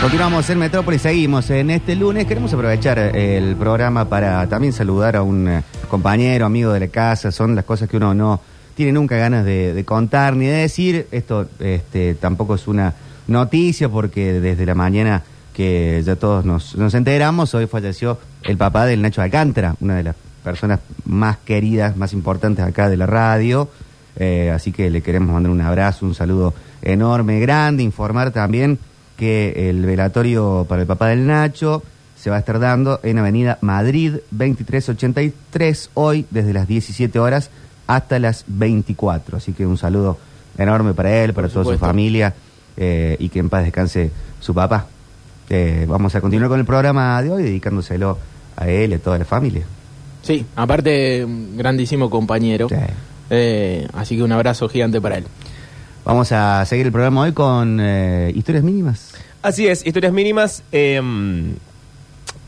Continuamos en Metrópolis, seguimos en este lunes. Queremos aprovechar el programa para también saludar a un eh, compañero, amigo de la casa. Son las cosas que uno no tiene nunca ganas de, de contar ni de decir. Esto este, tampoco es una noticia porque desde la mañana que ya todos nos, nos enteramos, hoy falleció el papá del Nacho Alcántara, una de las personas más queridas, más importantes acá de la radio. Eh, así que le queremos mandar un abrazo, un saludo enorme, grande, informar también que el velatorio para el papá del Nacho se va a estar dando en Avenida Madrid 2383 hoy desde las 17 horas hasta las 24. Así que un saludo enorme para él, para toda su familia eh, y que en paz descanse su papá. Eh, vamos a continuar con el programa de hoy dedicándoselo a él y a toda la familia. Sí, aparte, un grandísimo compañero. Sí. Eh, así que un abrazo gigante para él. Vamos a seguir el programa hoy con eh, historias mínimas. Así es, historias mínimas. eh,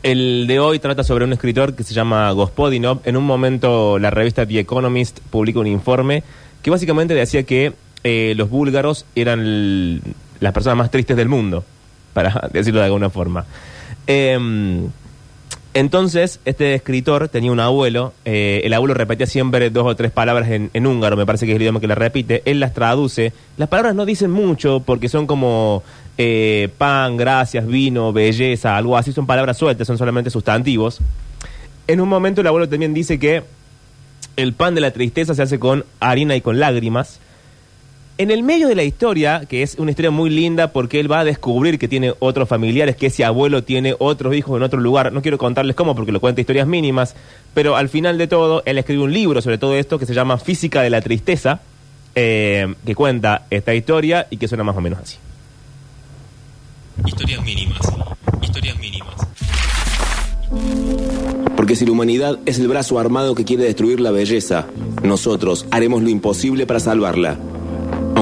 el de hoy trata sobre un escritor que se llama Gospodinov. En un momento la revista The Economist publica un informe que básicamente decía que eh, los búlgaros eran las personas más tristes del mundo, para decirlo de alguna forma. Entonces, este escritor tenía un abuelo, eh, el abuelo repetía siempre dos o tres palabras en, húngaro, me parece que es el idioma que la repite, él las traduce, las palabras no dicen mucho porque son como eh, pan, gracias, vino, belleza, algo así, son palabras sueltas, son solamente sustantivos. En un momento el abuelo también dice que el pan de la tristeza se hace con harina y con lágrimas. En el medio de la historia, que es una historia muy linda porque él va a descubrir que tiene otros familiares, que ese abuelo tiene otros hijos en otro lugar. No quiero contarles cómo porque lo cuenta historias mínimas, pero al final de todo, él escribe un libro sobre todo esto que se llama Física de la Tristeza, eh, que cuenta esta historia y que suena más o menos así. Historias mínimas. Historias mínimas. Porque si la humanidad es el brazo armado que quiere destruir la belleza, nosotros haremos lo imposible para salvarla.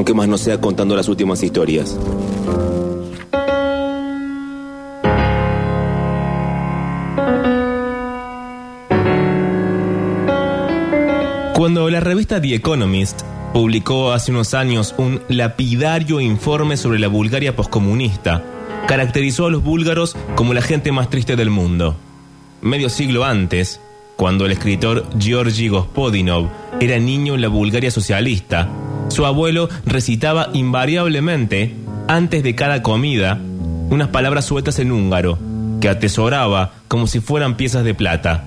Aunque más no sea contando las últimas historias. Cuando la revista The Economist publicó hace unos años un lapidario informe sobre la Bulgaria poscomunista, caracterizó a los búlgaros como la gente más triste del mundo. Medio siglo antes, cuando el escritor Georgi Gospodinov era niño en la Bulgaria socialista, su abuelo recitaba invariablemente, antes de cada comida, unas palabras sueltas en húngaro, que atesoraba como si fueran piezas de plata.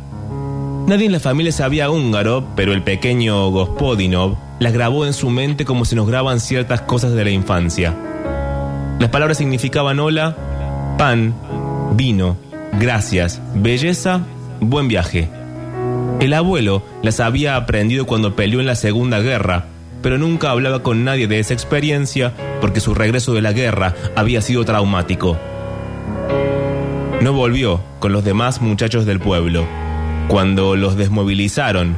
Nadie en la familia sabía húngaro, pero el pequeño Gospodinov las grabó en su mente como se nos graban ciertas cosas de la infancia. Las palabras significaban hola, pan, vino, gracias, belleza, buen viaje. El abuelo las había aprendido cuando peleó en la Segunda Guerra, pero nunca hablaba con nadie de esa experiencia porque su regreso de la guerra había sido traumático. No volvió con los demás muchachos del pueblo cuando los desmovilizaron,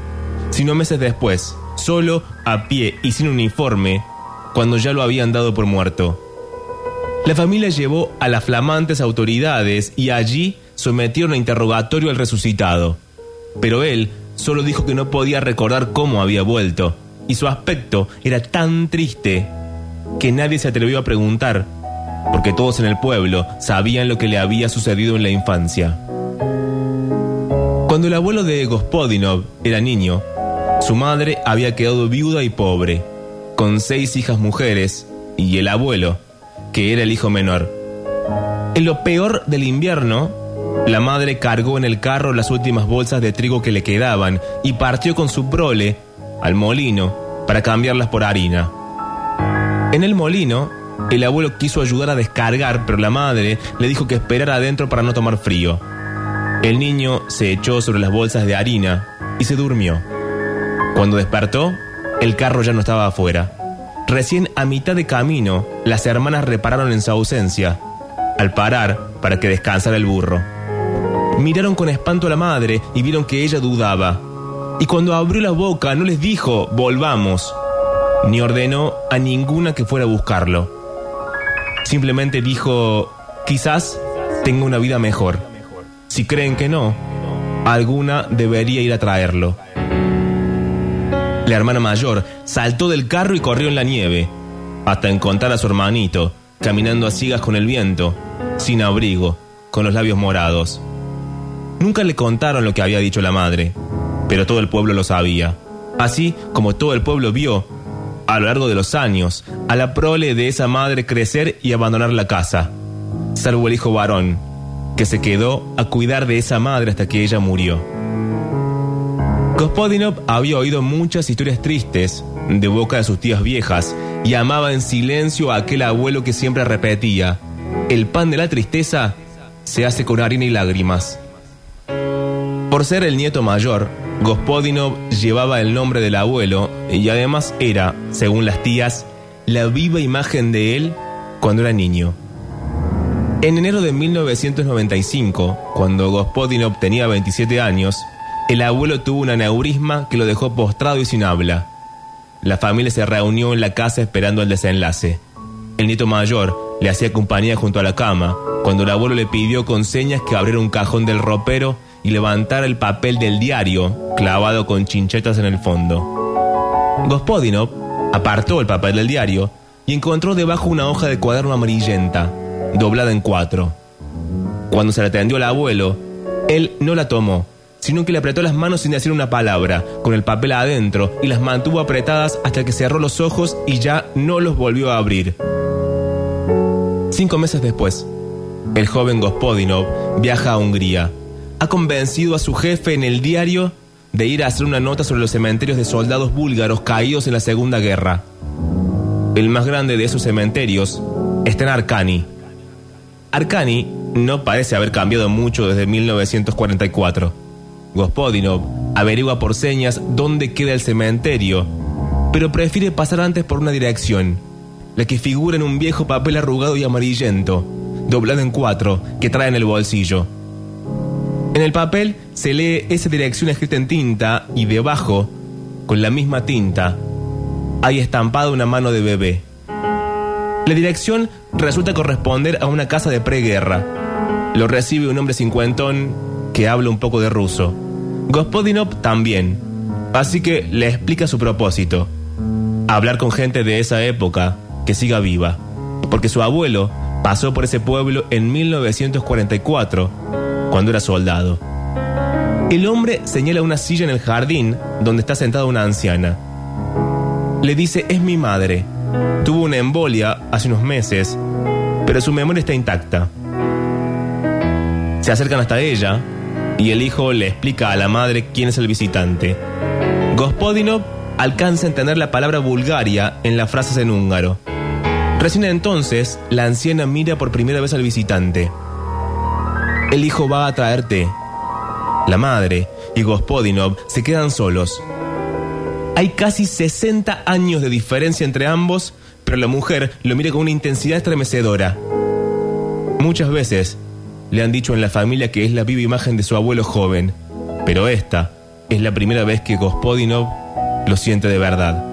sino meses después, solo, a pie y sin uniforme, cuando ya lo habían dado por muerto. La familia llevó a las flamantes autoridades y allí sometieron a interrogatorio al resucitado. Pero él solo dijo que no podía recordar cómo había vuelto, y su aspecto era tan triste que nadie se atrevió a preguntar, porque todos en el pueblo sabían lo que le había sucedido en la infancia. Cuando el abuelo de Gospodinov era niño, su madre había quedado viuda y pobre, con seis hijas mujeres y el abuelo, que era el hijo menor. En lo peor del invierno, la madre cargó en el carro las últimas bolsas de trigo que le quedaban y partió con su prole al molino para cambiarlas por harina. En el molino, el abuelo quiso ayudar a descargar, pero la madre le dijo que esperara adentro para no tomar frío. El niño se echó sobre las bolsas de harina y se durmió. Cuando despertó, el carro ya no estaba afuera. Recién a mitad de camino, las hermanas repararon en su ausencia, al parar para que descansara el burro. Miraron con espanto a la madre y vieron que ella dudaba. Y cuando abrió la boca no les dijo, volvamos, ni ordenó a ninguna que fuera a buscarlo. Simplemente dijo, quizás tenga una vida mejor. Si creen que no, alguna debería ir a traerlo. La hermana mayor saltó del carro y corrió en la nieve, hasta encontrar a su hermanito, caminando a ciegas con el viento, sin abrigo, con los labios morados. Nunca le contaron lo que había dicho la madre, pero todo el pueblo lo sabía. Así como todo el pueblo vio, a lo largo de los años, a la prole de esa madre crecer y abandonar la casa, salvo el hijo varón, que se quedó a cuidar de esa madre hasta que ella murió. Gospodinov había oído muchas historias tristes de boca de sus tías viejas y amaba en silencio a aquel abuelo que siempre repetía, el pan de la tristeza se hace con harina y lágrimas. Por ser el nieto mayor, Gospodinov llevaba el nombre del abuelo y además era, según las tías, la viva imagen de él cuando era niño. En enero de 1995, cuando Gospodinov tenía 27 años, el abuelo tuvo un aneurisma que lo dejó postrado y sin habla. La familia se reunió en la casa esperando el desenlace. El nieto mayor le hacía compañía junto a la cama cuando el abuelo le pidió con señas que abriera un cajón del ropero y el papel del diario clavado con chinchetas en el fondo. Gospodinov apartó el papel del diario y encontró debajo una hoja de cuaderno amarillenta, doblada en cuatro. Cuando se la atendió al abuelo, él no la tomó, sino que le apretó las manos sin decir una palabra, con el papel adentro, y las mantuvo apretadas hasta que cerró los ojos y ya no los volvió a abrir. Cinco meses después, el joven Gospodinov viaja a Hungría. Ha convencido a su jefe en el diario de ir a hacer una nota sobre los cementerios de soldados búlgaros caídos en la Segunda Guerra. El más grande de esos cementerios está en Arcani. Arcani no parece haber cambiado mucho desde 1944. Gospodinov averigua por señas dónde queda el cementerio, pero prefiere pasar antes por una dirección, la que figura en un viejo papel arrugado y amarillento, doblado en cuatro, que trae en el bolsillo. En el papel se lee esa dirección escrita en tinta y debajo, con la misma tinta, hay estampada una mano de bebé. La dirección resulta corresponder a una casa de preguerra. Lo recibe un hombre cincuentón que habla un poco de ruso. Gospodinov también. Así que le explica su propósito. Hablar con gente de esa época que siga viva. Porque su abuelo pasó por ese pueblo en 1944, cuando era soldado. El hombre señala una silla en el jardín donde está sentada una anciana. Le dice, es mi madre. Tuvo una embolia hace unos meses, pero su memoria está intacta. Se acercan hasta ella y el hijo le explica a la madre quién es el visitante. Gospodinov alcanza a entender la palabra Bulgaria en las frases en húngaro. Recién entonces, la anciana mira por primera vez al visitante. El hijo va a traerte. La madre y Gospodinov se quedan solos. Hay casi 60 años de diferencia entre ambos, pero la mujer lo mira con una intensidad estremecedora. Muchas veces le han dicho en la familia que es la viva imagen de su abuelo joven, pero esta es la primera vez que Gospodinov lo siente de verdad.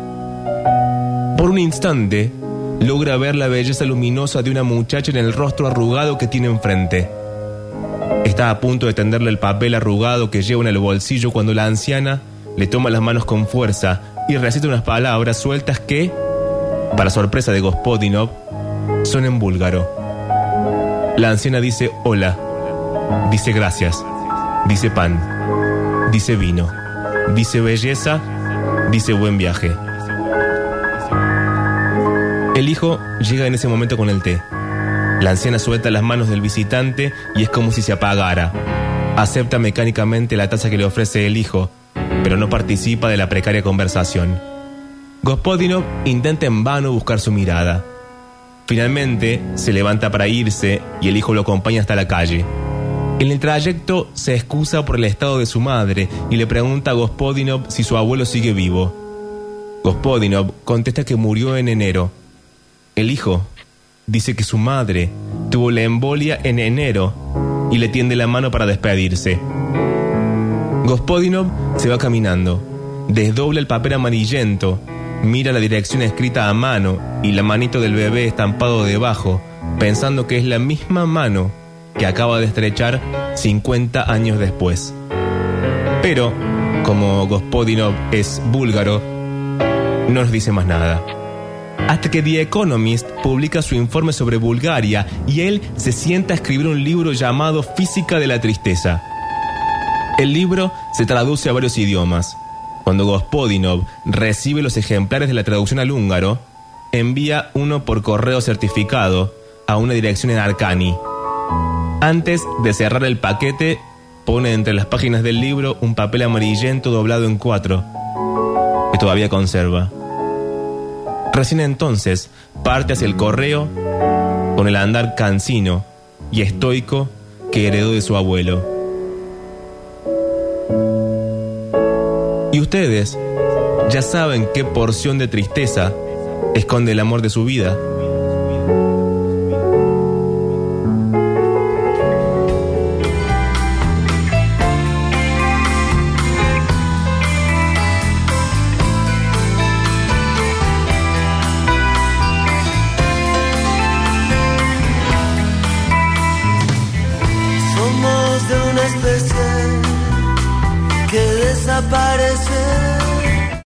Por un instante, logra ver la belleza luminosa de una muchacha en el rostro arrugado que tiene enfrente. Está a punto de tenderle el papel arrugado que lleva en el bolsillo cuando la anciana le toma las manos con fuerza y recita unas palabras sueltas que, para sorpresa de Gospodinov, son en búlgaro. La anciana dice hola, dice gracias, dice pan, dice vino, dice belleza, dice buen viaje. El hijo llega en ese momento con el té. La anciana suelta las manos del visitante y es como si se apagara. Acepta mecánicamente la taza que le ofrece el hijo, pero no participa de la precaria conversación. Gospodinov intenta en vano buscar su mirada. Finalmente se levanta para irse y el hijo lo acompaña hasta la calle. En el trayecto se excusa por el estado de su madre y le pregunta a Gospodinov si su abuelo sigue vivo. Gospodinov contesta que murió en enero. El hijo dice que su madre tuvo la embolia en enero y le tiende la mano para despedirse. Gospodinov se va caminando, desdobla el papel amarillento, mira la dirección escrita a mano y la manito del bebé estampado debajo, pensando que es la misma mano que acaba de estrechar 50 años después. Pero, como Gospodinov es búlgaro, no nos dice más nada. Hasta que The Economist publica su informe sobre Bulgaria y él se sienta a escribir un libro llamado Física de la Tristeza. El libro se traduce a varios idiomas. Cuando Gospodinov recibe los ejemplares de la traducción al húngaro, envía uno por correo certificado a una dirección en Arcani. Antes de cerrar el paquete, pone entre las páginas del libro un papel amarillento doblado en cuatro, que todavía conserva. Recién entonces parte hacia el correo con el andar cansino y estoico que heredó de su abuelo. Y ustedes ya saben qué porción de tristeza esconde el amor de su vida.